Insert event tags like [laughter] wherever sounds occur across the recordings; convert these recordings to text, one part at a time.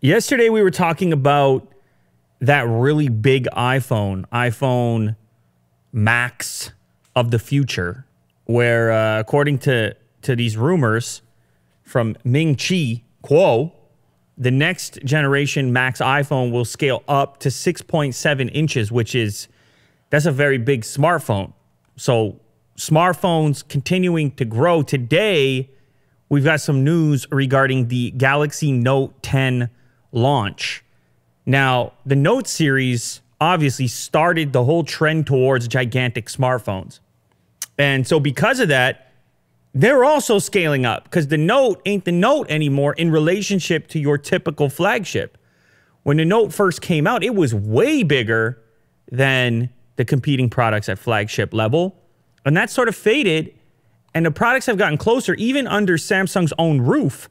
Yesterday we were talking about that really big iPhone, iPhone Max of the future, where uh, according to to these rumors from Ming Chi Kuo, the next generation Max iPhone will scale up to 6.7 inches, which is that's a very big smartphone. So smartphones continuing to grow. Today, we've got some news regarding the Galaxy Note 10 launch. Now, the Note series obviously started the whole trend towards gigantic smartphones. And so, because of that, they're also scaling up because the Note ain't the Note anymore in relationship to your typical flagship. When the Note first came out, it was way bigger than the competing products at flagship level. And that sort of faded, and the products have gotten closer, even under Samsung's own roof.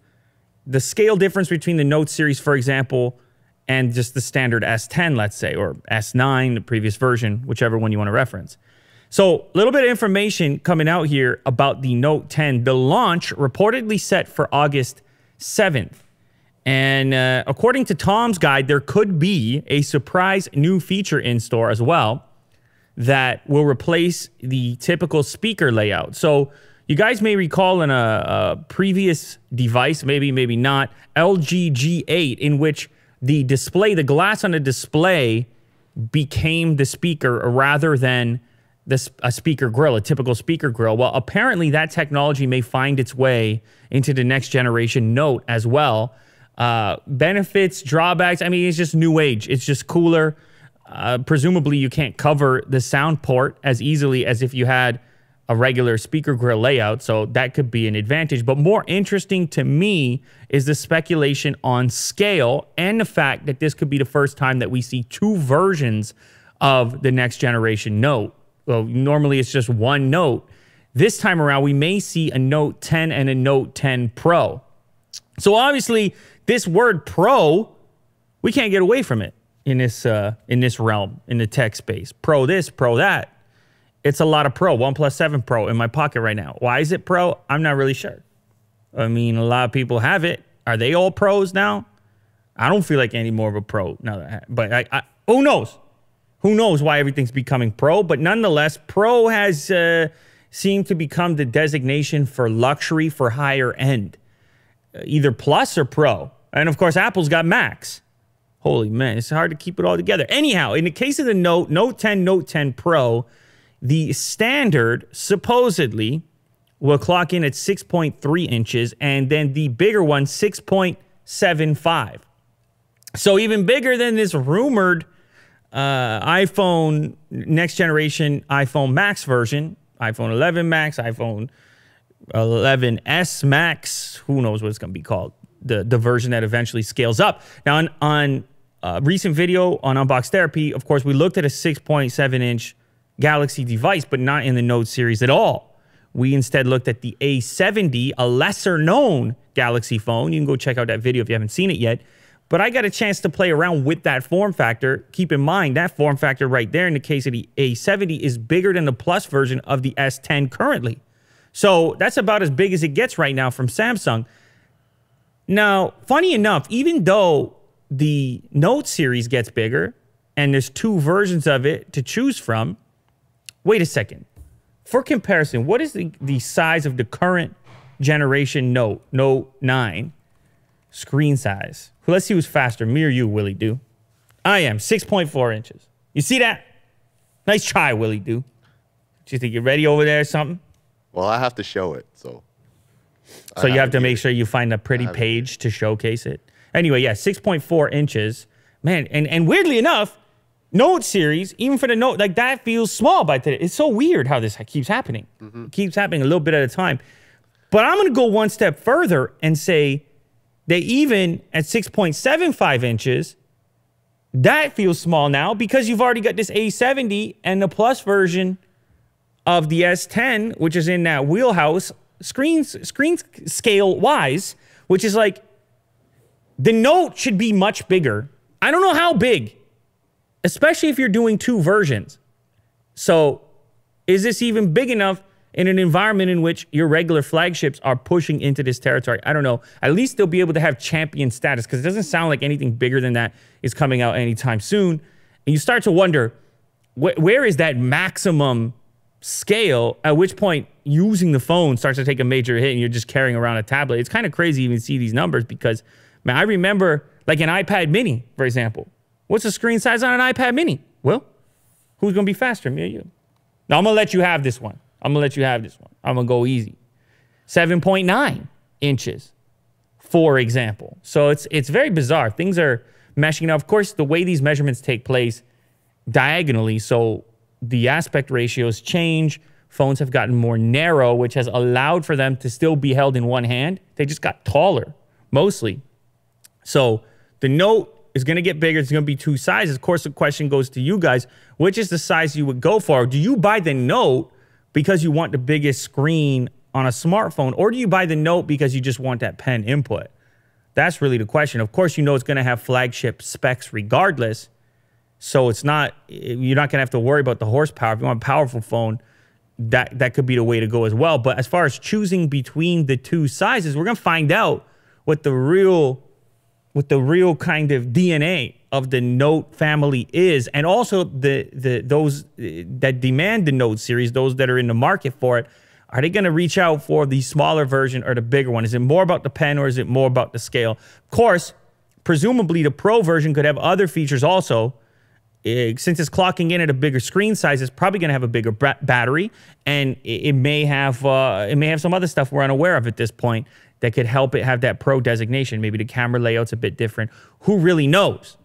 The scale difference between the Note series, for example, and just the standard S10, let's say, or S9, the previous version, whichever one you want to reference. So, a little bit of information coming out here about the Note 10. The launch reportedly set for August 7th. And uh, according to Tom's guide, there could be a surprise new feature in store as well that will replace the typical speaker layout. So, you guys may recall in a, a previous device, maybe, maybe not, LG G8, in which the display, the glass on the display became the speaker rather than this a speaker grill, a typical speaker grill. Well, apparently that technology may find its way into the next generation Note as well. Uh, benefits, drawbacks. I mean, it's just new age. It's just cooler. Uh, presumably, you can't cover the sound port as easily as if you had a regular speaker grill layout, so that could be an advantage. But more interesting to me is the speculation on scale and the fact that this could be the first time that we see two versions of the next generation Note. Well, normally it's just one Note. This time around, we may see a Note 10 and a Note 10 Pro. So obviously, this word Pro, we can't get away from it in this uh, in this realm in the tech space. Pro this, Pro that. It's a lot of Pro, OnePlus 7 Pro in my pocket right now. Why is it Pro? I'm not really sure. I mean, a lot of people have it. Are they all pros now? I don't feel like any more of a pro now that I have, but I, I, who knows? Who knows why everything's becoming pro? But nonetheless, pro has uh, seemed to become the designation for luxury for higher end, uh, either plus or pro. And of course, Apple's got max. Holy man, it's hard to keep it all together. Anyhow, in the case of the Note, Note 10, Note 10 Pro, the standard supposedly will clock in at 6.3 inches, and then the bigger one, 6.75. So even bigger than this rumored uh, iPhone, next generation iPhone Max version, iPhone 11 Max, iPhone 11s Max, who knows what it's going to be called, the, the version that eventually scales up. Now, on, on a recent video on Unbox Therapy, of course, we looked at a 6.7 inch Galaxy device, but not in the Note series at all. We instead looked at the A70, a lesser known Galaxy phone. You can go check out that video if you haven't seen it yet. But I got a chance to play around with that form factor. Keep in mind, that form factor right there in the case of the A70 is bigger than the Plus version of the S10 currently. So that's about as big as it gets right now from Samsung. Now, funny enough, even though the Note series gets bigger and there's two versions of it to choose from, Wait a second. For comparison, what is the, the size of the current generation Note, Note 9 screen size? Well, let's see who's faster, me or you, Willie Do. I am 6.4 inches. You see that? Nice try, Willie Do. Do you think you're ready over there or something? Well, I have to show it, so. So you have to make it. sure you find a pretty page to showcase it. Anyway, yeah, 6.4 inches. Man, and, and weirdly enough, Note series, even for the Note, like that feels small by today. It's so weird how this keeps happening. Mm-hmm. It keeps happening a little bit at a time. But I'm going to go one step further and say that even at 6.75 inches, that feels small now because you've already got this A70 and the plus version of the S10, which is in that wheelhouse screen screen scale wise, which is like the Note should be much bigger. I don't know how big especially if you're doing two versions. So, is this even big enough in an environment in which your regular flagships are pushing into this territory. I don't know. At least they'll be able to have champion status because it doesn't sound like anything bigger than that is coming out anytime soon. And you start to wonder wh- where is that maximum scale at which point using the phone starts to take a major hit and you're just carrying around a tablet. It's kind of crazy even see these numbers because, man, I remember like an iPad mini, for example. What's the screen size on an iPad mini? Well, who's going to be faster, me or you? Now, I'm going to let you have this one. I'm going to let you have this one. I'm going to go easy. 7.9 inches, for example. So it's, it's very bizarre. Things are meshing. Now, of course, the way these measurements take place diagonally, so the aspect ratios change. Phones have gotten more narrow, which has allowed for them to still be held in one hand. They just got taller, mostly. So the note is going to get bigger. It's going to be two sizes. Of course, the question goes to you guys which is the size you would go for? Do you buy the note because you want the biggest screen on a smartphone, or do you buy the note because you just want that pen input? That's really the question. Of course, you know it's going to have flagship specs regardless. So it's not you're not gonna have to worry about the horsepower. If you want a powerful phone, that that could be the way to go as well. But as far as choosing between the two sizes, we're gonna find out what the real what the real kind of DNA of the Note family is, and also the the those that demand the Note series, those that are in the market for it. Are they going to reach out for the smaller version or the bigger one? Is it more about the pen or is it more about the scale? Of course, presumably the Pro version could have other features also eh, since it's clocking in at a bigger screen size, it's probably going to have a bigger battery, and it, it may have uh, it may have some other stuff we're unaware of at this point that could help it have that pro designation. Maybe the camera layout's a bit different. Who really knows?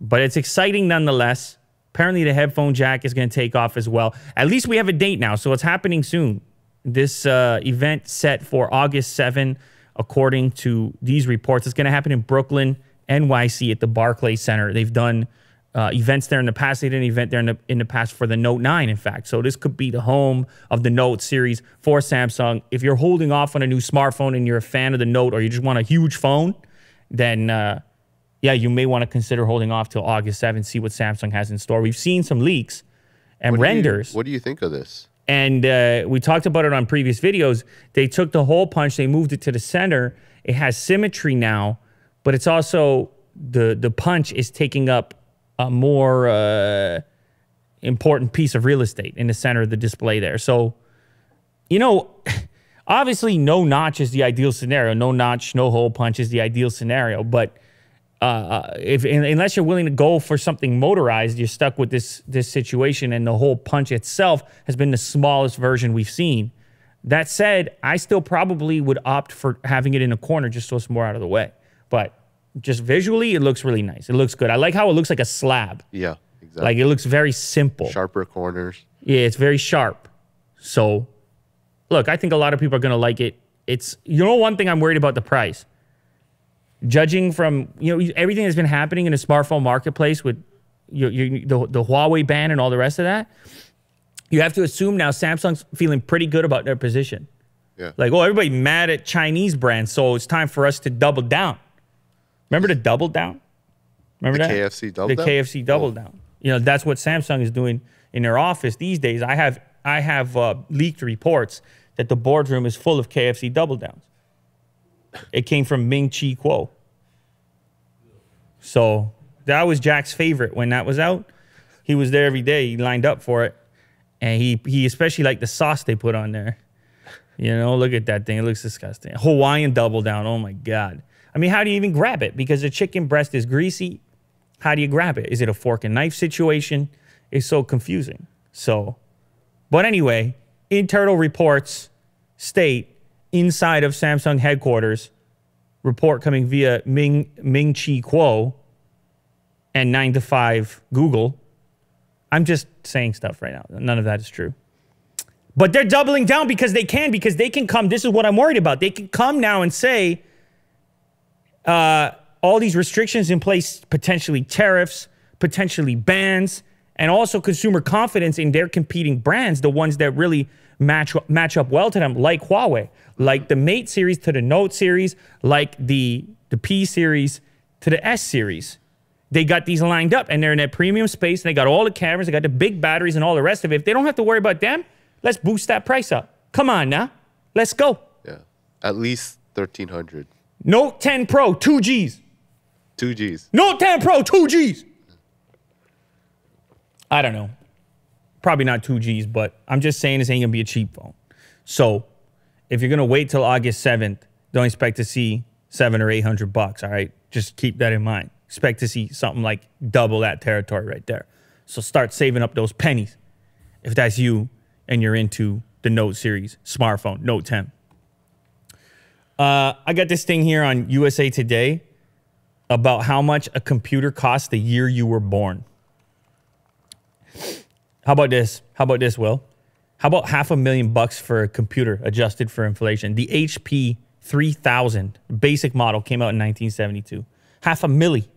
But it's exciting nonetheless. Apparently, the headphone jack is going to take off as well. At least we have a date now, so it's happening soon. This uh, event set for August 7, according to these reports. It's going to happen in Brooklyn, NYC, at the Barclays Center. They've done uh, events there in the past. They did an event there in the, in the past for the Note 9, in fact. So this could be the home of the Note series for Samsung. If you're holding off on a new smartphone and you're a fan of the Note or you just want a huge phone, then uh, yeah, you may want to consider holding off till August 7th, see what Samsung has in store. We've seen some leaks and what renders. You, what do you think of this? And uh, we talked about it on previous videos. They took the hole punch, they moved it to the center. It has symmetry now, but it's also the the punch is taking up a more uh, important piece of real estate in the center of the display there. So, you know, [laughs] obviously, no notch is the ideal scenario. No notch, no hole punch is the ideal scenario. But uh, uh if unless you're willing to go for something motorized, you're stuck with this this situation, and the hole punch itself has been the smallest version we've seen. That said, I still probably would opt for having it in a corner just so it's more out of the way. But just visually, it looks really nice. It looks good. I like how it looks like a slab. Yeah, exactly. Like it looks very simple. Sharper corners. Yeah, it's very sharp. So, look, I think a lot of people are going to like it. It's, you know, one thing I'm worried about the price. Judging from, you know, everything that's been happening in the smartphone marketplace with you, you, the, the Huawei ban and all the rest of that, you have to assume now Samsung's feeling pretty good about their position. Yeah. Like, oh, everybody mad at Chinese brands, so it's time for us to double down. Remember the double down? Remember the that? KFC double down. the down? KFC double oh. down. You know, that's what Samsung is doing in their office these days. I have I have uh, leaked reports that the boardroom is full of KFC double downs. It came from Ming Chi Kuo. So that was Jack's favorite when that was out. He was there every day. He lined up for it, and he he especially liked the sauce they put on there. You know, look at that thing. It looks disgusting. Hawaiian double down. Oh my god. I mean, how do you even grab it? Because the chicken breast is greasy. How do you grab it? Is it a fork and knife situation? It's so confusing. So, but anyway, internal reports state inside of Samsung headquarters, report coming via Ming Ming Chi Kuo and 9 to 5 Google. I'm just saying stuff right now. None of that is true. But they're doubling down because they can, because they can come. This is what I'm worried about. They can come now and say, uh, all these restrictions in place, potentially tariffs, potentially bans, and also consumer confidence in their competing brands, the ones that really match match up well to them, like Huawei, like the Mate series to the Note series, like the the P series to the S series. They got these lined up, and they're in that premium space, and they got all the cameras, they got the big batteries, and all the rest of it. If they don't have to worry about them, Let's boost that price up. Come on now. Let's go. Yeah. At least 1300. Note 10 Pro, 2 Gs. 2 Gs. Note 10 Pro, 2 Gs. I don't know. Probably not 2 Gs, but I'm just saying this ain't gonna be a cheap phone. So if you're gonna wait till August 7th, don't expect to see seven or eight hundred bucks. All right. Just keep that in mind. Expect to see something like double that territory right there. So start saving up those pennies. If that's you and you're into the Note series smartphone, Note 10. Uh, I got this thing here on USA Today about how much a computer costs the year you were born. How about this? How about this, Will? How about half a million bucks for a computer adjusted for inflation? The HP 3000 basic model came out in 1972. Half a milli.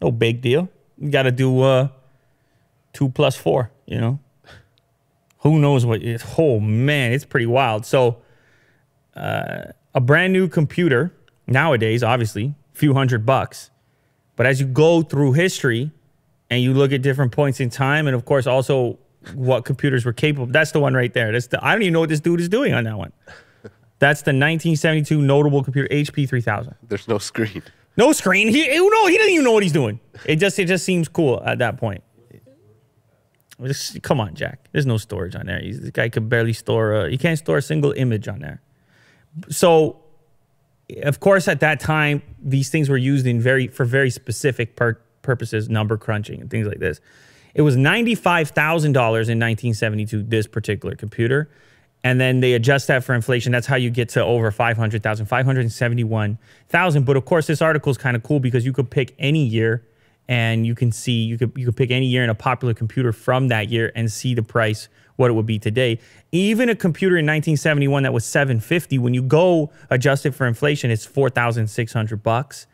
No big deal. You got to do uh, two plus four, you know? Who knows what it, oh man, it's pretty wild. So, uh, a brand new computer nowadays, obviously, a few hundred bucks. But as you go through history and you look at different points in time, and of course, also what computers were capable. That's the one right there. That's the, I don't even know what this dude is doing on that one. [laughs] That's the 1972 notable computer HP 3000. There's no screen. No screen. He no, he doesn't even know what he's doing. It just it just seems cool at that point. Just, come on, Jack. There's no storage on there. He's, this guy could barely store. A, he can't store a single image on there. So, of course, at that time, these things were used in very for very specific pur- purposes, number crunching and things like this. It was ninety-five thousand dollars in 1972. This particular computer, and then they adjust that for inflation. That's how you get to over 500,000, 571,000. But of course, this article is kind of cool because you could pick any year and you can see you could you could pick any year in a popular computer from that year and see the price what it would be today. Even a computer in 1971 that was 750 when you go adjust it for inflation it's 4,600 bucks.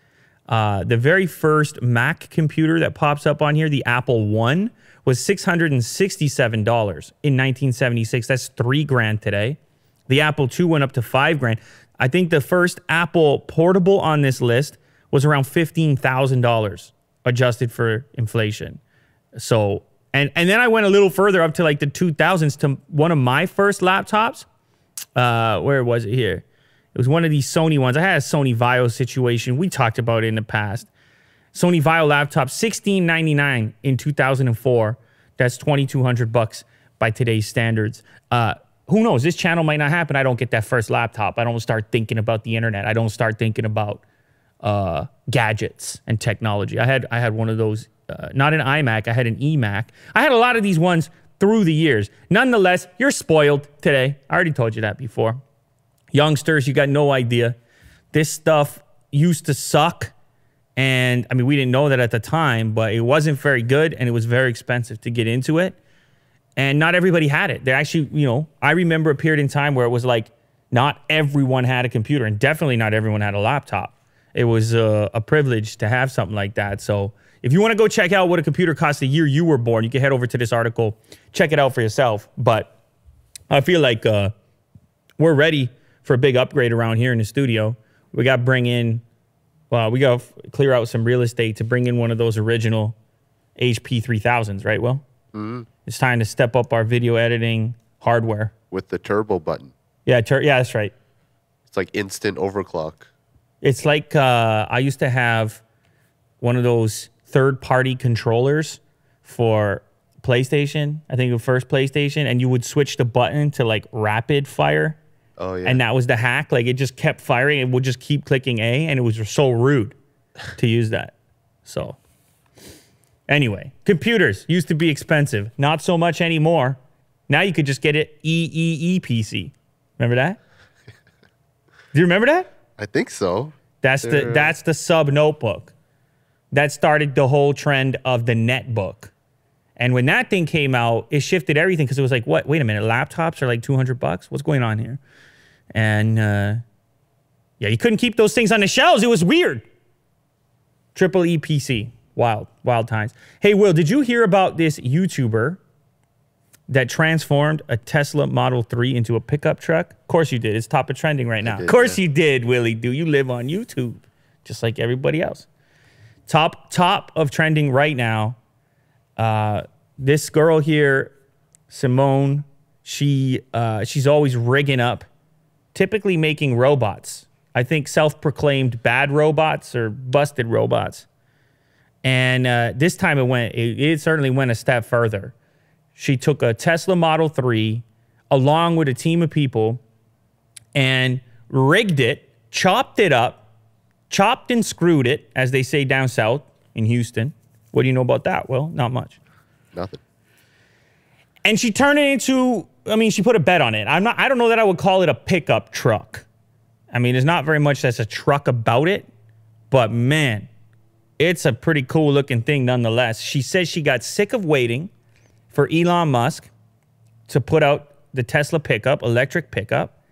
Uh, the very first Mac computer that pops up on here, the Apple One, was $667 in 1976. That's three grand today. The Apple II went up to five grand. I think the first Apple portable on this list was around $15,000 adjusted for inflation. So, and, and then I went a little further up to like the 2000s to one of my first laptops. Uh, where was it here? It was one of these Sony ones. I had a Sony Vaio situation. We talked about it in the past. Sony Vaio laptop, sixteen ninety nine in two thousand and four. That's twenty two hundred bucks by today's standards. Uh, who knows? This channel might not happen. I don't get that first laptop. I don't start thinking about the internet. I don't start thinking about uh, gadgets and technology. I had I had one of those, uh, not an iMac. I had an eMac. I had a lot of these ones through the years. Nonetheless, you're spoiled today. I already told you that before. Youngsters, you got no idea. This stuff used to suck and I mean, we didn't know that at the time, but it wasn't very good and it was very expensive to get into it. And not everybody had it. They actually, you know, I remember a period in time where it was like not everyone had a computer and definitely not everyone had a laptop. It was a, a privilege to have something like that. So if you want to go check out what a computer cost the year you were born, you can head over to this article, check it out for yourself. But I feel like uh, we're ready for a big upgrade around here in the studio. We got to bring in well, we got to clear out some real estate to bring in one of those original HP 3000s, right, Will? Mm-hmm. It's time to step up our video editing hardware. With the turbo button. Yeah, tur- yeah, that's right. It's like instant overclock. It's like uh, I used to have one of those third party controllers for PlayStation. I think the first PlayStation, and you would switch the button to like rapid fire. Oh yeah. And that was the hack. Like it just kept firing. It would just keep clicking A, and it was so rude [laughs] to use that. So anyway, computers used to be expensive. Not so much anymore. Now you could just get it EEE PC. Remember that? [laughs] Do you remember that? I think so. That's the that's the sub notebook. That started the whole trend of the netbook. And when that thing came out, it shifted everything because it was like, what? Wait a minute, laptops are like 200 bucks? What's going on here? And uh, yeah, you couldn't keep those things on the shelves. It was weird. Triple EPC. Wild, wild times. Hey, Will, did you hear about this YouTuber that transformed a Tesla Model 3 into a pickup truck? Of course you did. It's top of trending right now. Did, of course yeah. you did, Willie. Do you live on YouTube just like everybody else? Top top of trending right now. Uh, this girl here, Simone She uh, she's always rigging up, typically making robots. I think self-proclaimed bad robots or busted robots. And uh, this time it went. It, it certainly went a step further. She took a Tesla Model 3 along with a team of people and rigged it, chopped it up, chopped and screwed it, as they say down south in Houston. What do you know about that? Well, not much. Nothing. And she turned it into, I mean, she put a bet on it. I'm not, I don't know that I would call it a pickup truck. I mean, there's not very much that's a truck about it, but man, it's a pretty cool looking thing nonetheless. She says she got sick of waiting for Elon Musk to put out the Tesla pickup, electric pickup.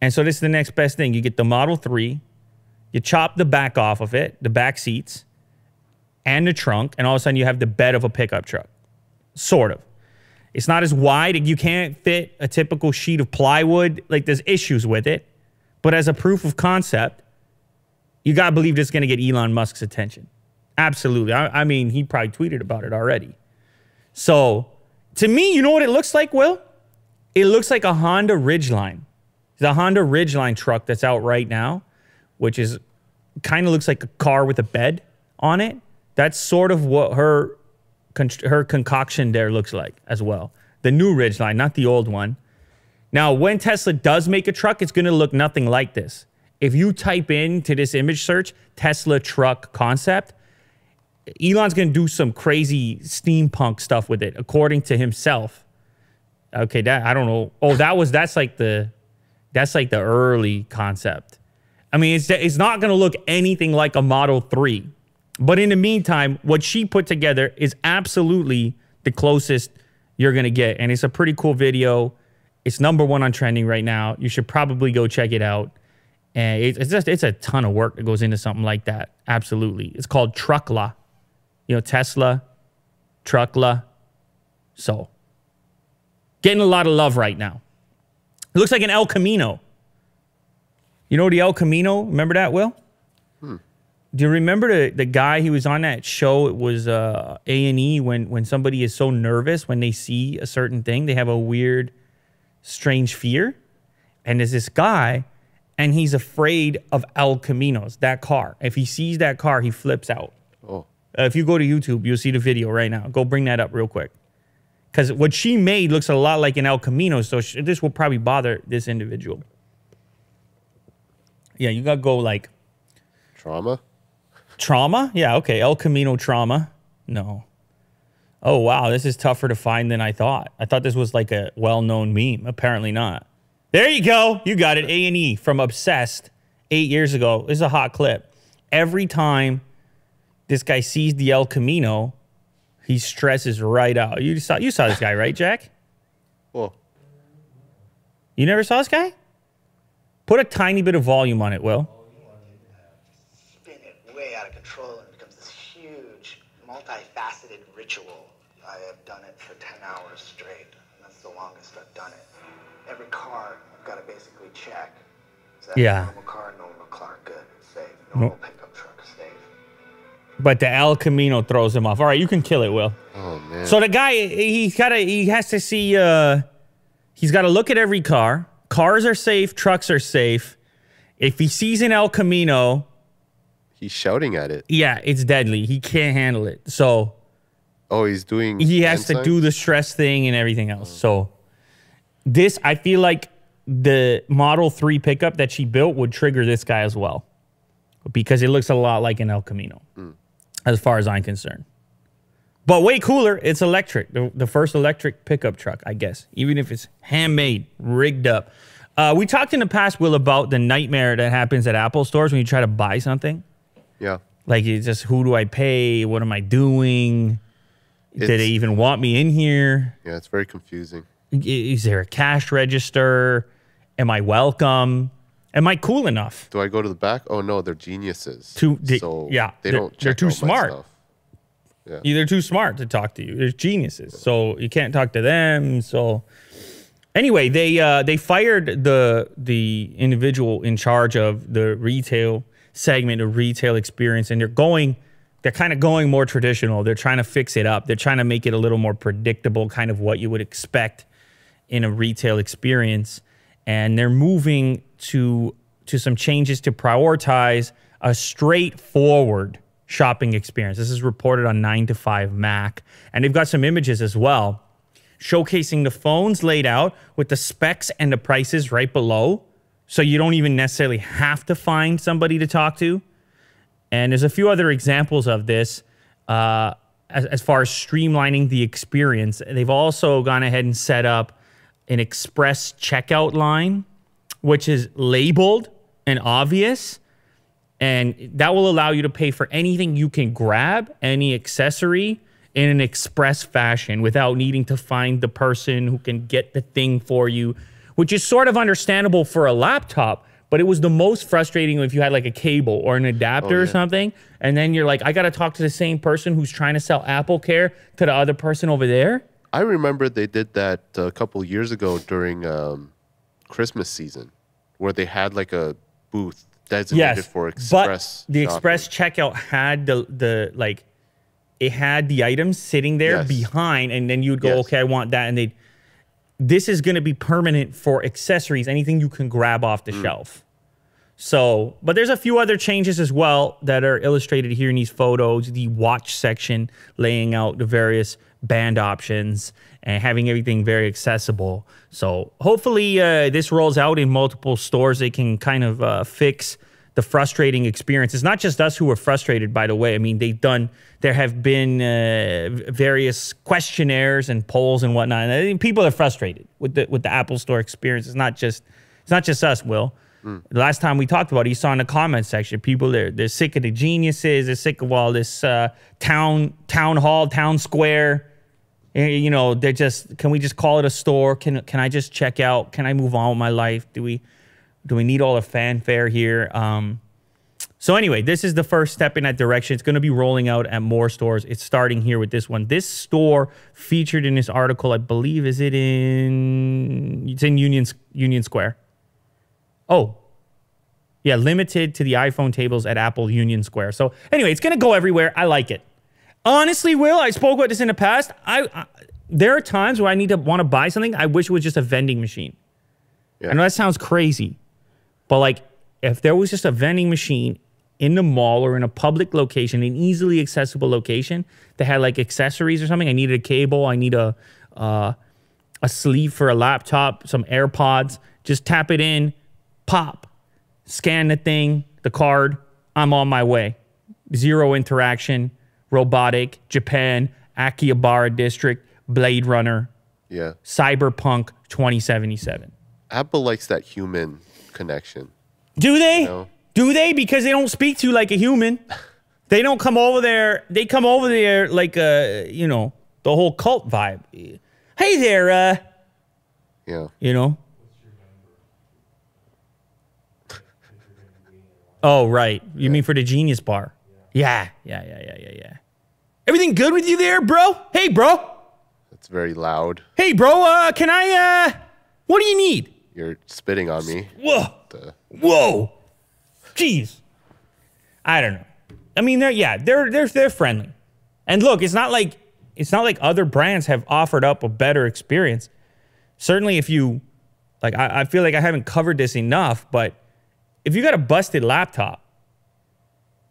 And so this is the next best thing. You get the Model 3, you chop the back off of it, the back seats, and the trunk, and all of a sudden you have the bed of a pickup truck. Sort of. It's not as wide. You can't fit a typical sheet of plywood. Like there's issues with it. But as a proof of concept, you got to believe this is going to get Elon Musk's attention. Absolutely. I, I, mean, he probably tweeted about it already. So to me, you know what it looks like, Will? It looks like a Honda Ridgeline. The Honda Ridgeline truck that's out right now, which is kind of looks like a car with a bed on it. That's sort of what her her concoction there looks like as well. The new Ridgeline, not the old one. Now, when Tesla does make a truck, it's going to look nothing like this. If you type into this image search Tesla truck concept, Elon's going to do some crazy steampunk stuff with it, according to himself. Okay, that I don't know. Oh, that was that's like the that's like the early concept. I mean, it's it's not going to look anything like a Model 3. But in the meantime, what she put together is absolutely the closest you're going to get. And it's a pretty cool video. It's number one on trending right now. You should probably go check it out. And it's just, it's a ton of work that goes into something like that. Absolutely. It's called Truckla. You know, Tesla, Truckla. So, getting a lot of love right now. It looks like an El Camino. You know the El Camino? Remember that, Will? Hmm. Do you remember the, the guy he was on that show? It was uh, A and E when when somebody is so nervous when they see a certain thing, they have a weird, strange fear. And there's this guy, and he's afraid of El Caminos, that car. If he sees that car, he flips out. Oh. Uh, if you go to YouTube, you'll see the video right now. Go bring that up real quick. Because what she made looks a lot like an El Camino, so she, this will probably bother this individual. Yeah, you gotta go like trauma. Trauma? Yeah, okay. El Camino trauma. No. Oh, wow. This is tougher to find than I thought. I thought this was like a well known meme. Apparently not. There you go. You got it. A&E from Obsessed eight years ago. This is a hot clip. Every time this guy sees the El Camino, he stresses right out. You saw, you saw this guy, right, Jack? Well, you never saw this guy? Put a tiny bit of volume on it, Will. spin it way out of control and becomes this huge multifaceted ritual. I have done it for 10 hours straight. That's the longest I've done it. Every car, I've got to basically check. Is that yeah. normal car? Normal car, good, safe. Normal no. pickup truck, safe. But the El Camino throws him off. All right, you can kill it, Will. Oh man. So the guy, he's gotta, he has to see. uh He's got to look at every car. Cars are safe. Trucks are safe. If he sees an El Camino, he's shouting at it. Yeah, it's deadly. He can't handle it. So Oh, he's doing. He has to do the stress thing and everything else. So this, I feel like the Model Three pickup that she built would trigger this guy as well, because it looks a lot like an El Camino, mm. as far as I'm concerned. But way cooler, it's electric. The, the, first electric pickup truck, I guess, even if it's handmade, rigged up. Uh, we talked in the past, Will, about the nightmare that happens at Apple stores when you try to buy something. Yeah. Like, it's just who do I pay? What am I doing? Did they even want me in here? Yeah, it's very confusing. Is there a cash register? Am I welcome? Am I cool enough? Do I go to the back? Oh no, they're geniuses. Too, they, so yeah, they don't. They're too smart. Yeah. They're too smart to talk to you. They're geniuses, so you can't talk to them. So anyway, they uh, they fired the the individual in charge of the retail segment of retail experience, and they're going they're kind of going more traditional. They're trying to fix it up. They're trying to make it a little more predictable, kind of what you would expect in a retail experience, and they're moving to to some changes to prioritize a straightforward shopping experience. This is reported on 9 to 5 Mac, and they've got some images as well showcasing the phones laid out with the specs and the prices right below. So you don't even necessarily have to find somebody to talk to. And there's a few other examples of this uh, as, as far as streamlining the experience. They've also gone ahead and set up an express checkout line, which is labeled and obvious. And that will allow you to pay for anything you can grab, any accessory in an express fashion without needing to find the person who can get the thing for you, which is sort of understandable for a laptop. But it was the most frustrating if you had like a cable or an adapter Oh, or something, and then you're like, I gotta talk to the same person who's trying to sell Apple Care to the other person over there. I remember they did that a couple years ago during um, Christmas season, where they had like a booth designated Yes, for express. but the shopping. express checkout had the the like, it had the items sitting there Yes. behind, and then you'd go, Yes. okay, I want that, and they. This is going to be permanent for accessories, anything you can grab off Mm. the shelf. So, but there's a few other changes as well that are illustrated here in these photos. The watch section laying out the various band options and having everything very accessible. So, hopefully, uh, this rolls out in multiple stores. They can kind of uh, fix the frustrating experience. It's not just us who are frustrated, by the way. I mean, they've done, there have been uh, various questionnaires and polls and whatnot. And I think people are frustrated with the with the Apple Store experience. It's not just it's not just us, Will. The last time we talked about it, you saw in the comment section, people they're they're sick of the geniuses, they're sick of all this uh, town town hall, town square. You know, they're just can we just call it a store? Can can I just check out? Can I move on with my life? Do we do we need all the fanfare here? Um, so anyway, this is the first step in that direction. It's going to be rolling out at more stores. It's starting here with this one. This store featured in this article, I believe, is it in? It's in Union Union Square. Oh, yeah, limited to the iPhone tables at Apple Union Square. So anyway, it's going to go everywhere. I like it. Honestly, Will, I spoke about this in the past. I, I there are times where I need to want to buy something. I wish it was just a vending machine. Yeah. I know that sounds crazy, but like if there was just a vending machine in the mall or in a public location, an easily accessible location that had like accessories or something, I needed a cable, I need a uh, a sleeve for a laptop, some AirPods. Just tap it in, pop, scan the thing, the card. I'm on my way. Zero interaction, robotic, Japan, Akihabara District, Blade Runner, Yeah. Cyberpunk 2077. Apple likes that human connection. Do they? No. Do they? Because they don't speak to you like a human. [laughs] They don't come over there. They come over there like a, you know, the whole cult vibe. Hey there, uh, Yeah. you know. [laughs] Oh, right. You mean for the Genius Bar? Yeah, yeah, yeah, yeah, yeah, yeah. Everything good with you there, bro? Hey, bro. That's very loud. Hey, bro. Uh, can I? Uh, what do you need? You're spitting on me. Whoa. The- Whoa. Jeez. I don't know. I mean, they're yeah, they're they're they're friendly. And look, it's not like it's not like other brands have offered up a better experience. Certainly, if you like, I, I feel like I haven't covered this enough, but if you got a busted laptop,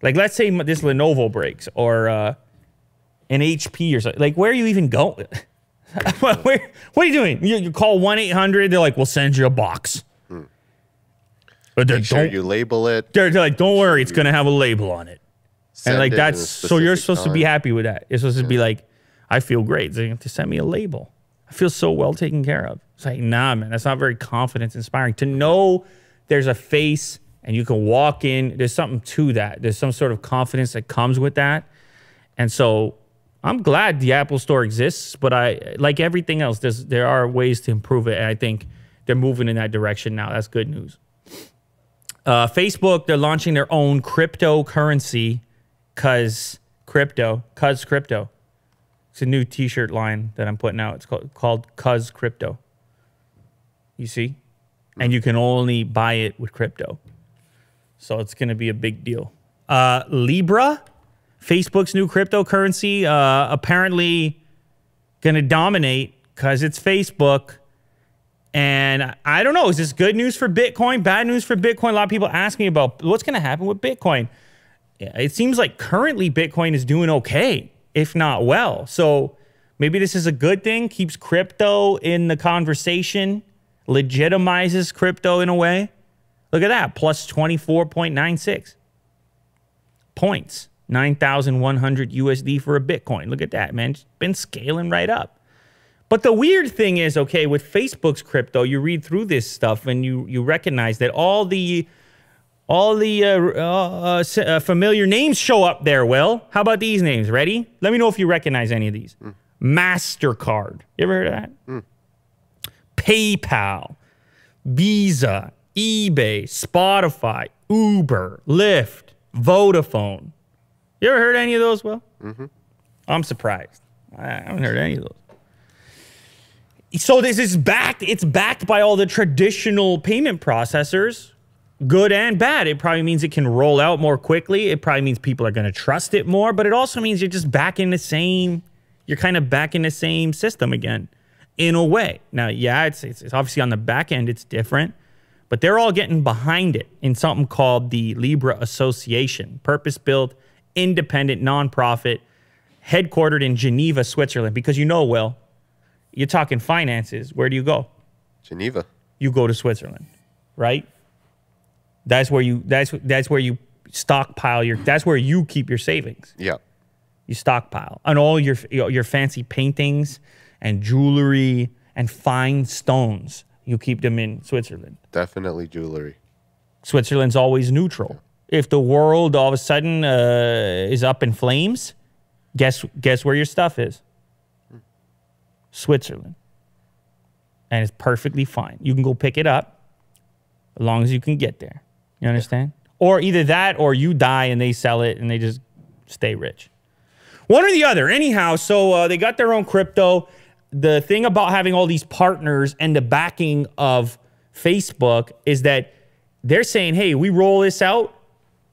like let's say this Lenovo breaks or uh, an HP or something, like where are you even going? [laughs] where, what are you doing? You, you call one eight hundred. They're like, "We'll send you a box." Hmm. But they Make sure don't- you label it. they're, they're like, don't worry, it's gonna have a label on it. and like that's so you're supposed to be happy with that. You're supposed to be like, I feel great. They have to send me a label. I feel so well taken care of. It's like, nah, man, that's not very confidence inspiring. To know there's a face and you can walk in, there's something to that. There's some sort of confidence that comes with that. And so I'm glad the Apple Store exists, but I like everything else, there's there are ways to improve it. And I think they're moving in that direction now. That's good news. Uh, Facebook, they're launching their own cryptocurrency, cuz crypto, cuz crypto. It's a new T-shirt line that I'm putting out. It's called called cuz crypto. You see, and you can only buy it with crypto, so it's going to be a big deal. Uh, Libra, Facebook's new cryptocurrency, uh, apparently going to dominate because it's Facebook And I don't know, is this good news for Bitcoin? Bad news for Bitcoin? A lot of people ask me about what's going to happen with Bitcoin. It seems like currently Bitcoin is doing okay, if not well. So maybe this is a good thing, keeps crypto in the conversation, legitimizes crypto in a way. Look at that, plus 24.96 points, 9,100 USD for a Bitcoin. Look at that, man. It's been scaling right up. But the weird thing is, okay, with Facebook's crypto, you read through this stuff and you you recognize that all the all the uh, uh, uh, familiar names show up there. Will, how about these names? Ready? Let me know if you recognize any of these. Mm. Mastercard. You ever heard of that? Mm. PayPal, Visa, eBay, Spotify, Uber, Lyft, Vodafone. You ever heard any of those? Will? Mm-hmm. I'm surprised. I haven't heard any of those so this is backed it's backed by all the traditional payment processors good and bad it probably means it can roll out more quickly it probably means people are going to trust it more but it also means you're just back in the same you're kind of back in the same system again in a way now yeah it's, it's, it's obviously on the back end it's different but they're all getting behind it in something called the libra association purpose built independent nonprofit headquartered in geneva switzerland because you know well you're talking finances. Where do you go? Geneva. You go to Switzerland, right? That's where you that's that's where you stockpile your that's where you keep your savings. Yeah. You stockpile. And all your your fancy paintings and jewelry and fine stones, you keep them in Switzerland. Definitely jewelry. Switzerland's always neutral. If the world all of a sudden uh, is up in flames, guess guess where your stuff is? Switzerland. And it's perfectly fine. You can go pick it up as long as you can get there. You understand? Or either that or you die and they sell it and they just stay rich. One or the other. Anyhow, so uh, they got their own crypto. The thing about having all these partners and the backing of Facebook is that they're saying, hey, we roll this out,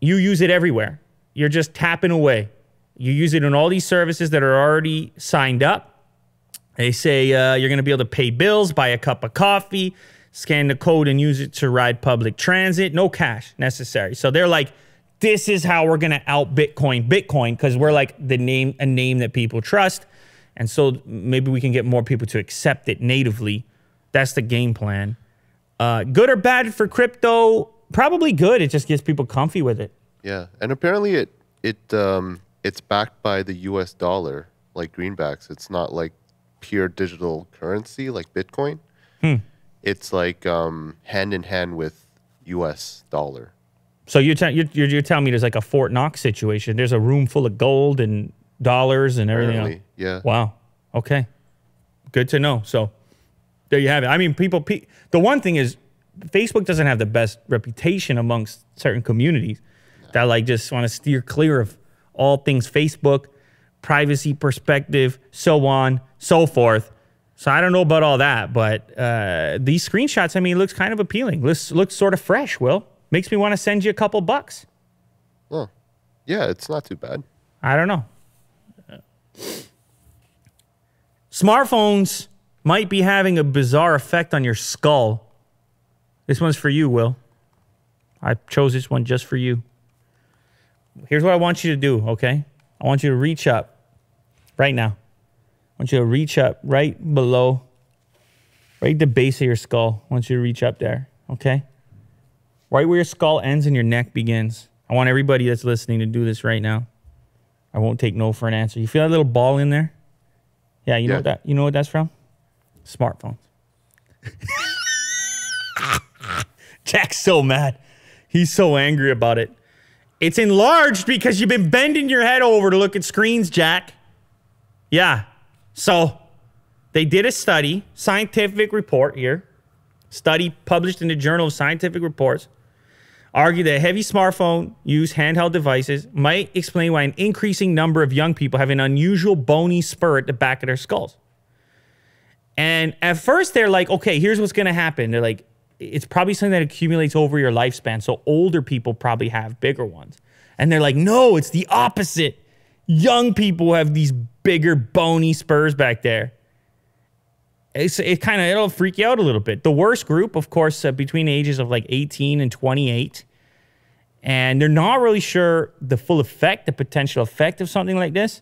you use it everywhere. You're just tapping away. You use it in all these services that are already signed up. They say uh, you're going to be able to pay bills, buy a cup of coffee, scan the code, and use it to ride public transit. No cash necessary. So they're like, this is how we're going to out Bitcoin Bitcoin because we're like the name, a name that people trust. And so maybe we can get more people to accept it natively. That's the game plan. Uh, good or bad for crypto? Probably good. It just gets people comfy with it. Yeah, and apparently it it um, it's backed by the U.S. dollar, like greenbacks. It's not like pure digital currency like Bitcoin. Hmm. It's like um, hand in hand with U.S. dollar. So you're, you're, you're, you're telling me there's like a Fort Knox situation. There's a room full of gold and dollars and everything. Else. Yeah. Wow. Okay. Good to know. So there you have it. I mean, people. Pe- the one thing is, Facebook doesn't have the best reputation amongst certain communities that like just want to steer clear of all things Facebook, privacy perspective, so on so forth. So I don't know about all that, but uh, these screenshots, I mean, looks kind of appealing. Looks looks sort of fresh. Will makes me want to send you a couple bucks. Oh, yeah, it's not too bad. I don't know. Smartphones might be having a bizarre effect on your skull. This one's for you, Will. I chose this one just for you. Here's what I want you to do, okay? I want you to reach up right now. I want you to reach up right below, right the base of your skull. I want you to reach up there, okay? Right where your skull ends and your neck begins. I want everybody that's listening to do this right now. I won't take no for an answer. You feel that little ball in there? Yeah, you yeah. know what that you know what that's from? Smartphones. [laughs] Jack's so mad. He's so angry about it. It's enlarged because you've been bending your head over to look at screens, Jack. Yeah, so they did a study, scientific report here, study published in the Journal of Scientific Reports, argued that heavy smartphone use handheld devices might explain why an increasing number of young people have an unusual bony spur at the back of their skulls. And at first they're like, okay, here's what's going to happen. They're like, it's probably something that accumulates over your lifespan. So older people probably have bigger ones. And they're like, no, it's the opposite. Young people have these bigger, bony spurs back there. it's, it kind of it'll freak you out a little bit. The worst group, of course, uh, between ages of like 18 and 28, and they're not really sure the full effect, the potential effect of something like this.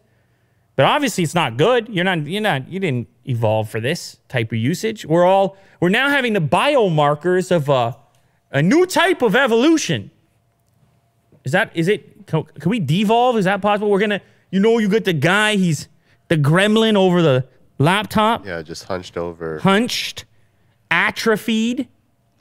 But obviously, it's not good. You're not. You're not. You didn't evolve for this type of usage. We're all. We're now having the biomarkers of a, a new type of evolution. Is that? Is it? Can, can we devolve? Is that possible? We're gonna. You know, you get the guy. He's the gremlin over the laptop, Yeah, just hunched over, hunched, atrophied.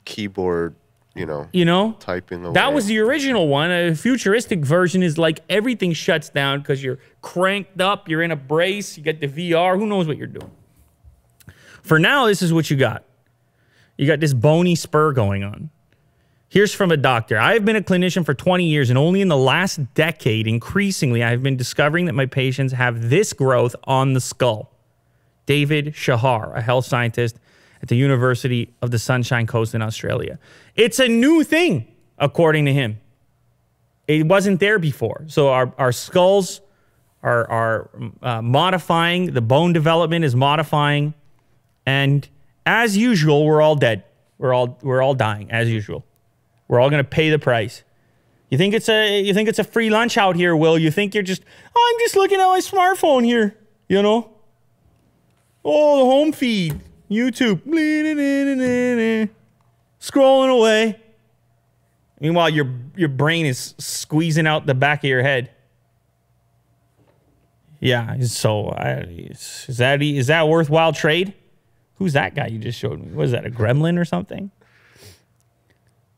keyboard, you know, You know, typing away. That was the original one. A futuristic version is like everything shuts down because you're cranked up, you're in a brace, you get the VR. Who knows what you're doing? For now, this is what you got. You got this bony spur going on. Here's from a doctor. I have been a clinician for 20 years, and only in the last decade, increasingly, I have been discovering that my patients have this growth on the skull. David Shahar, a health scientist at the University of the Sunshine Coast in Australia. It's a new thing, according to him. It wasn't there before. So our, our skulls are, are uh, modifying, the bone development is modifying, and as usual, we're all dead. We're all we're all dying as usual. We're all gonna pay the price. You think it's a you think it's a free lunch out here, Will? You think you're just oh, I'm just looking at my smartphone here, you know? Oh, the home feed, YouTube, scrolling away. Meanwhile, your your brain is squeezing out the back of your head. Yeah, so I, is that is that worthwhile trade? Who's that guy you just showed me? Was that a gremlin or something?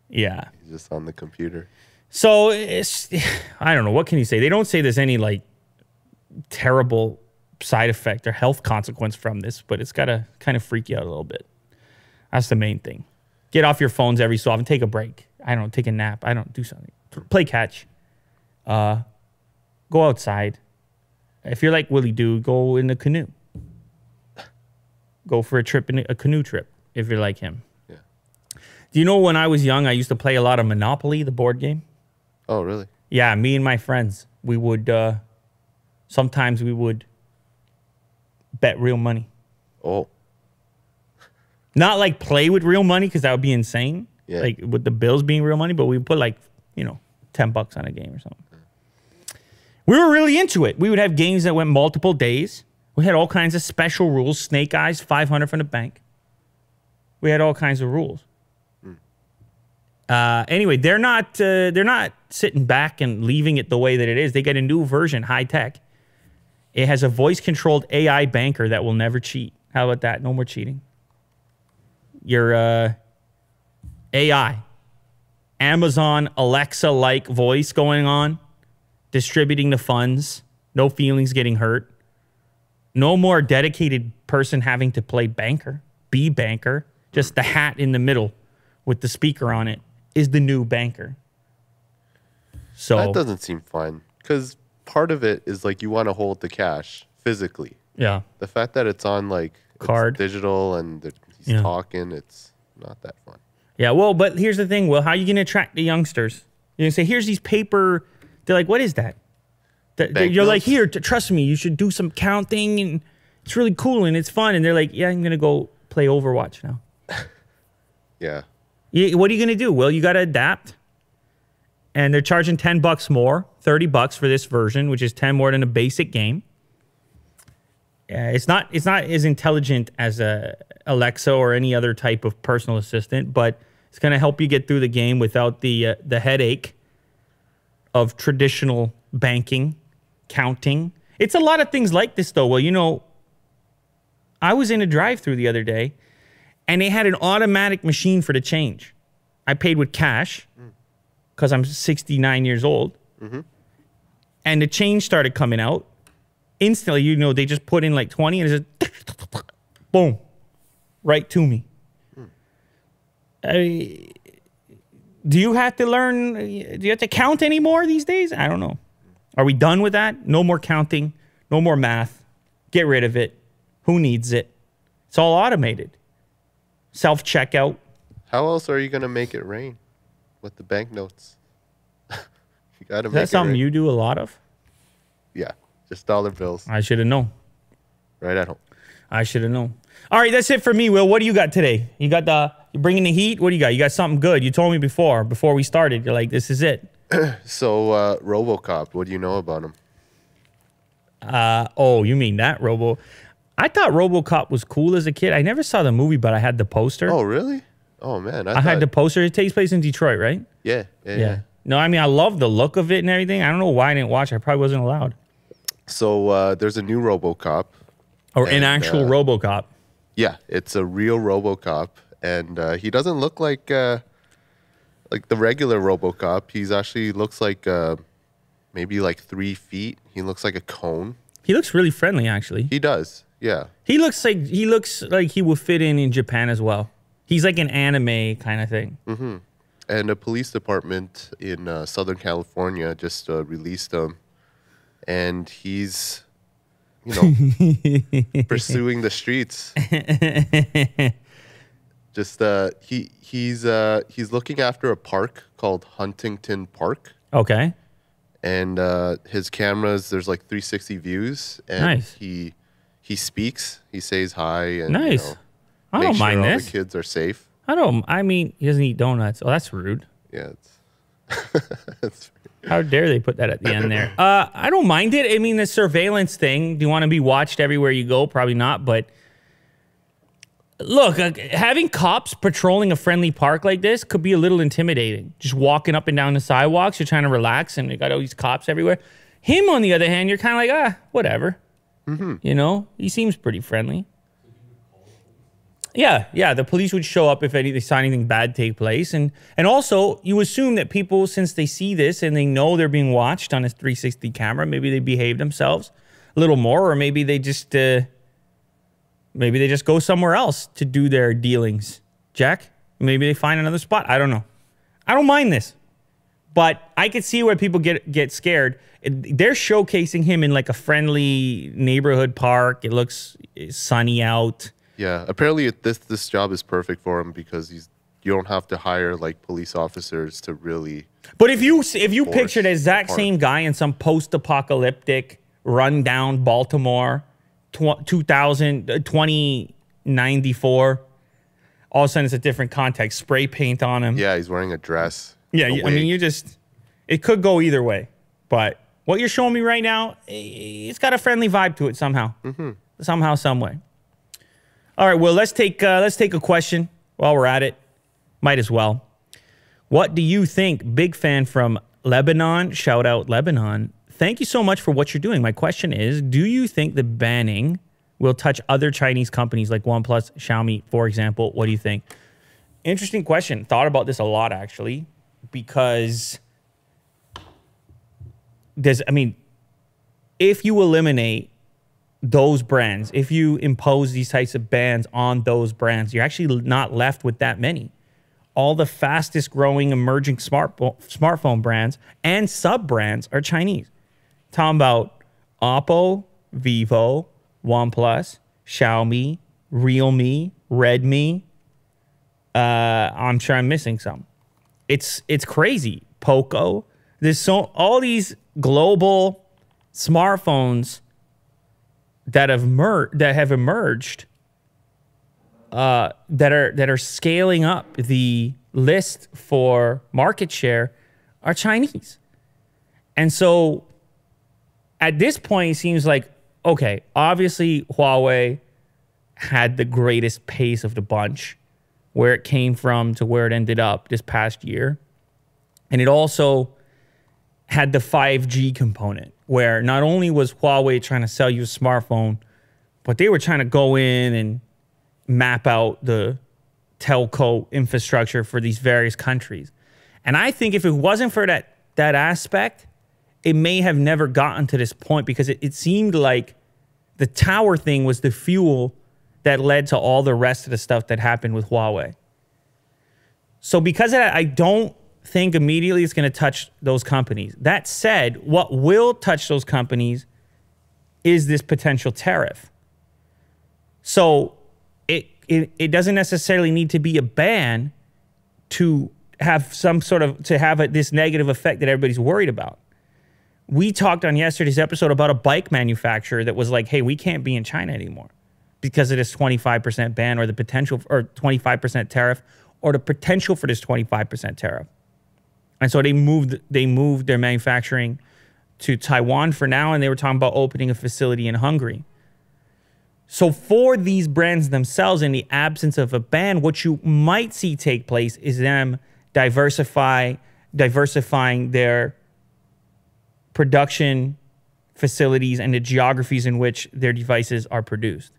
Yeah. He's just on the computer. So it's [sighs] I don't know what can you say. They don't say there's any like terrible side effect or health consequence from this, but it's got to kind of freak you out a little bit. That's the main thing. Get off your phones every so often. Take a break. I don't know, take a nap. I don't do something. Play catch. Uh, go outside. If you're like Willie Do, go in a canoe. Go for a trip in a canoe trip if you're like him. Yeah. Do you know when I was young, I used to play a lot of Monopoly, the board game? Oh, really? Yeah, me and my friends, we would uh sometimes we would bet real money. Oh, Not like play with real money because that would be insane. Yeah. Like with the bills being real money, but we put like, you know, 10 bucks on a game or something. We were really into it. We would have games that went multiple days. We had all kinds of special rules. Snake eyes, 500 from the bank. We had all kinds of rules. Uh, anyway, they're not uh, they're not sitting back and leaving it the way that it is. They get a new version, high tech. It has a voice controlled AI banker that will never cheat. How about that? No more cheating. Your uh, AI, Amazon Alexa like voice going on, distributing the funds, no feelings getting hurt. No more dedicated person having to play banker, be banker. Just the hat in the middle with the speaker on it is the new banker. So that doesn't seem fun. Because part of it is like you want to hold the cash physically. yeah, The fact that it's on like it's Card. digital and he's Yeah. talking, it's not that fun. yeah. Well, but here's the thing. Well, how are you going to attract the youngsters? You're going to say, "Here's these paper." They're like, "What is that?" You're like, "Here, trust me. You should do some counting, and it's really cool and it's fun." And they're like, "Yeah, I'm going to go play Overwatch now." [laughs] Yeah. You, what are you going to do? Well, you got to adapt. And they're charging 10 bucks more, 30 bucks for this version, which is 10 more than a basic game. Uh, it's not it's not as intelligent as a Alexa or any other type of personal assistant, but it's going to help you get through the game without the uh, the headache of traditional banking, counting. It's a lot of things like this though. Well, you know, I was in a drive-through the other day and they had an automatic machine for the change. I paid with cash because I'm 69 years old. Mm-hmm. And the change started coming out. Instantly, you know, they just put in like 20 and it just [laughs] boom, right to me. Hmm. I- do you have to learn? Do you have to count anymore these days? I don't know. Are we done with that? No more counting, no more math. Get rid of it. Who needs it? It's all automated. Self checkout. How else are you gonna make it rain with the banknotes? [laughs] you gotta Is make that something rain. you do a lot of? Yeah, just dollar bills I should have known. right at home. I should have known. All right, that's it for me, Will. What do you got today? You got the you bringing the heat. What do you got? You got something good. You told me before before we started. You're like, this is it. [clears throat] So, uh, RoboCop, what do you know about him? Uh, oh, you mean that Robo? I thought RoboCop was cool as a kid. I never saw the movie, but I had the poster. Oh, really? Oh man, I, I thought, had the poster. It takes place in Detroit, right? yeah, yeah, Yeah. No, I mean I love the look of it and everything. I don't know why I didn't watch. I probably wasn't allowed. So uh, there's a new RoboCop. Or an actual uh, RoboCop. Yeah, it's a real RoboCop, and uh, he doesn't look like uh, like the regular RoboCop. He's actually looks like uh, maybe like three feet. He looks like a cone. He looks really friendly, actually. He does. Yeah. He looks like he looks like he will fit in in Japan as well. He's like an anime kind of thing. And a police department in uh, Southern California just uh, released him, and he's, you know, [laughs] pursuing the streets. [laughs] just uh, he he's uh, he's looking after a park called Huntington Park, Okay. and uh, his cameras there's like 360 views, and Nice. he he speaks, he says hi, and Nice. You know, I make don't sure mind all this. the kids are safe. I don't. I mean, he doesn't eat donuts. Oh, that's rude. Yeah, it's, [laughs] it's How dare they put that at the end there? [laughs] Uh, I don't mind it. I mean, the surveillance thing. Do you want to be watched everywhere you go? Probably not. But look, uh, having cops patrolling a friendly park like this could be a little intimidating. Just walking up and down the sidewalks, you're trying to relax, and you got all these cops everywhere. Him, on the other hand, you're kind of like, ah, whatever. You know, he seems pretty friendly. Yeah, yeah. The police would show up if any they saw anything bad take place, and and also you assume that people, since they see this and they know they're being watched on a 360 camera, maybe they behave themselves a little more, or maybe they just uh, maybe they just go somewhere else to do their dealings. Jack, maybe they find another spot. I don't know. I don't mind this, but I could see where people get get scared. They're showcasing him in like a friendly neighborhood park. It looks sunny out. Yeah, apparently it, this this job is perfect for him because he's you don't have to hire like police officers to really. But if you if you picture the exact same guy in some post-apocalyptic, rundown Baltimore, tw- 2000, uh, 2094, all of a sudden it's a different context. Spray paint on him. Yeah, he's wearing a dress. Yeah, a I mean, you just it could go either way. But what you're showing me right now, it's got a friendly vibe to it somehow, somehow, some way. All right, well, let's take uh, let's take a question while we're at it. Might as well. What do you think? Big fan from Lebanon. Shout out Lebanon. Thank you so much for what you're doing. My question is, do you think the banning will touch other Chinese companies like OnePlus, Xiaomi, for example? What do you think? Interesting question. Thought about this a lot actually, because there's, I mean, if you eliminate those brands, if you impose these types of bans on those brands, you're actually not left with that many. All the fastest growing emerging smart smartphone brands and sub brands are Chinese. Talking about Oppo, Vivo, OnePlus, Xiaomi, Realme, Redmi. Uh, I'm sure I'm missing some. It's it's crazy. Poco. There's so all these global smartphones that have mer- that have emerged uh, that are that are scaling up the list for market share are Chinese. And so at this point, it seems like, okay, obviously Huawei had the greatest pace of the bunch, where it came from to where it ended up this past year. And it also had the 5G component, where not only was Huawei trying to sell you a smartphone, but they were trying to go in and map out the telco infrastructure for these various countries. And I think if it wasn't for that that aspect, it may have never gotten to this point because it, it seemed like the tower thing was the fuel that led to all the rest of the stuff that happened with Huawei. So because of that, I don't think immediately it's going to touch those companies. That said, what will touch those companies is this potential tariff. So it, it it doesn't necessarily need to be a ban to have some sort of to have a, this negative effect that everybody's worried about. We talked on yesterday's episode about a bike manufacturer that was like, "Hey, we can't be in China anymore because of this 25% ban or the potential or 25% tariff or the potential for this 25% tariff. And so they moved they moved their manufacturing to Taiwan for now and they were talking about opening a facility in Hungary. So for these brands themselves in the absence of a ban what you might see take place is them diversify diversifying their production facilities and the geographies in which their devices are produced.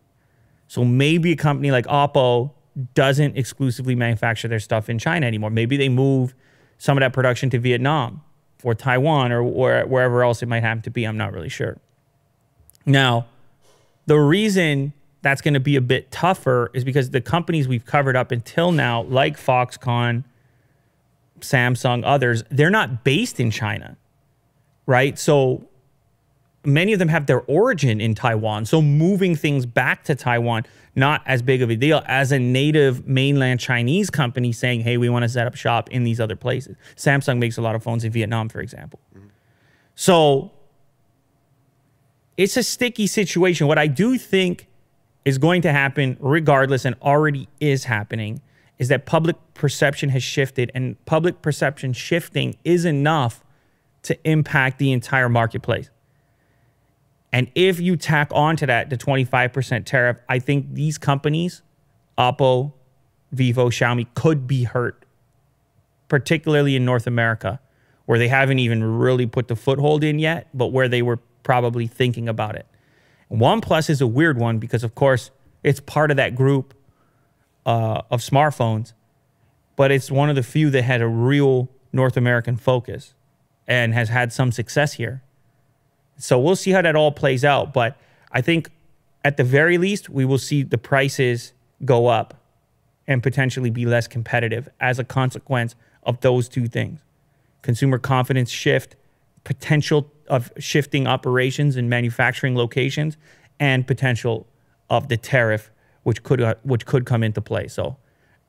So maybe a company like Oppo doesn't exclusively manufacture their stuff in China anymore. Maybe they move some of that production to Vietnam or Taiwan or, or wherever else it might happen to be. I'm not really sure. Now, the reason that's going to be a bit tougher is because the companies we've covered up until now, like Foxconn, Samsung, others, they're not based in China, right? So many of them have their origin in Taiwan. So moving things back to Taiwan, not as big of a deal as a native mainland Chinese company saying, hey, we want to set up shop in these other places. Samsung makes a lot of phones in Vietnam, for example. So it's a sticky situation. What I do think is going to happen, regardless, and already is happening, is that public perception has shifted, and public perception shifting is enough to impact the entire marketplace. And if you tack onto that the 25% tariff, I think these companies, Oppo, Vivo, Xiaomi, could be hurt, particularly in North America, where they haven't even really put the foothold in yet, but where they were probably thinking about it. OnePlus is a weird one because, of course, it's part of that group uh, of smartphones, but it's one of the few that had a real North American focus and has had some success here. So we'll see how that all plays out. But I think at the very least, we will see the prices go up and potentially be less competitive as a consequence of those two things consumer confidence shift, potential of shifting operations and manufacturing locations, and potential of the tariff, which could, uh, which could come into play. So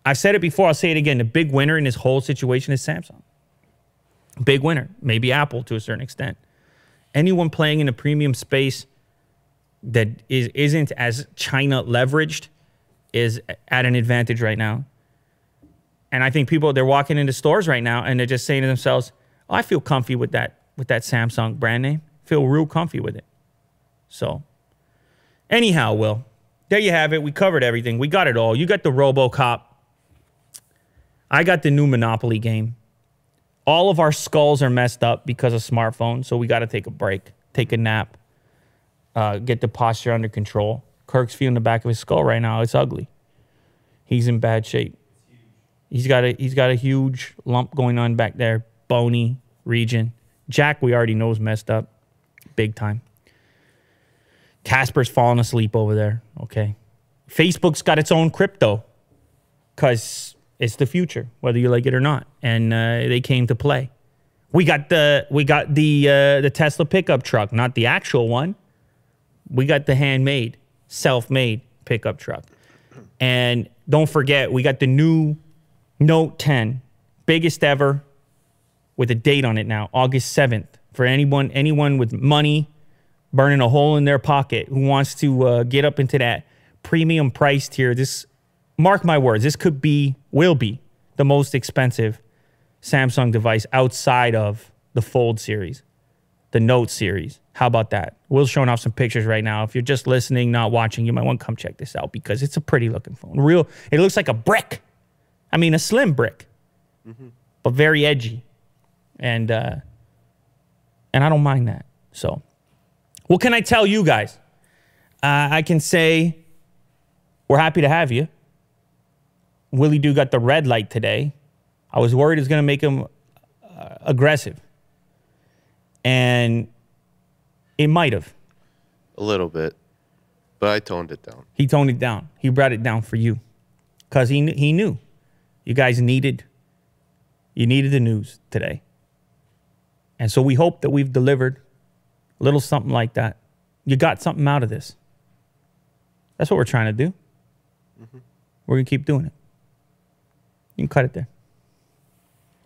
I've said it before, I'll say it again. The big winner in this whole situation is Samsung. Big winner, maybe Apple to a certain extent anyone playing in a premium space that is isn't as China leveraged is at an advantage right now. And I think people they're walking into stores right now and they're just saying to themselves, oh, "I feel comfy with that with that Samsung brand name. Feel real comfy with it." So, anyhow, Will, there you have it. We covered everything. We got it all. You got the RoboCop. I got the new Monopoly game all of our skulls are messed up because of smartphones. So we got to take a break, take a nap, uh, get the posture under control. Kirk's feeling the back of his skull right now. It's ugly. He's in bad shape. He's got a he's got a huge lump going on back there, bony region. Jack, we already know is messed up, big time. Casper's falling asleep over there. Okay, Facebook's got its own crypto, cause it's the future, whether you like it or not, and uh, they came to play. We got the we got the uh, the Tesla pickup truck, not the actual one. We got the handmade, self-made pickup truck, and don't forget we got the new Note 10, biggest ever, with a date on it now, August 7th. For anyone anyone with money burning a hole in their pocket who wants to uh, get up into that premium price tier, this mark my words, this could be, will be the most expensive Samsung device outside of the Fold series, the Note series. How about that? Will's showing off some pictures right now. If you're just listening, not watching, you might want to come check this out because it's a pretty looking phone. Real, it looks like a brick. I mean, a slim brick, mm-hmm. but very edgy, and uh, and I don't mind that. So, what can I tell you guys? Uh, I can say we're happy to have you. Willie Doo got the red light today. I was worried it was going to make him uh, aggressive. And it might have. A little bit. But I toned it down. He toned it down. He brought it down for you. Because he, he knew. You guys needed you needed the news today. And so we hope that we've delivered a little something like that. You got something out of this. That's what we're trying to do. Mm-hmm. We're going to keep doing it. You can cut it there.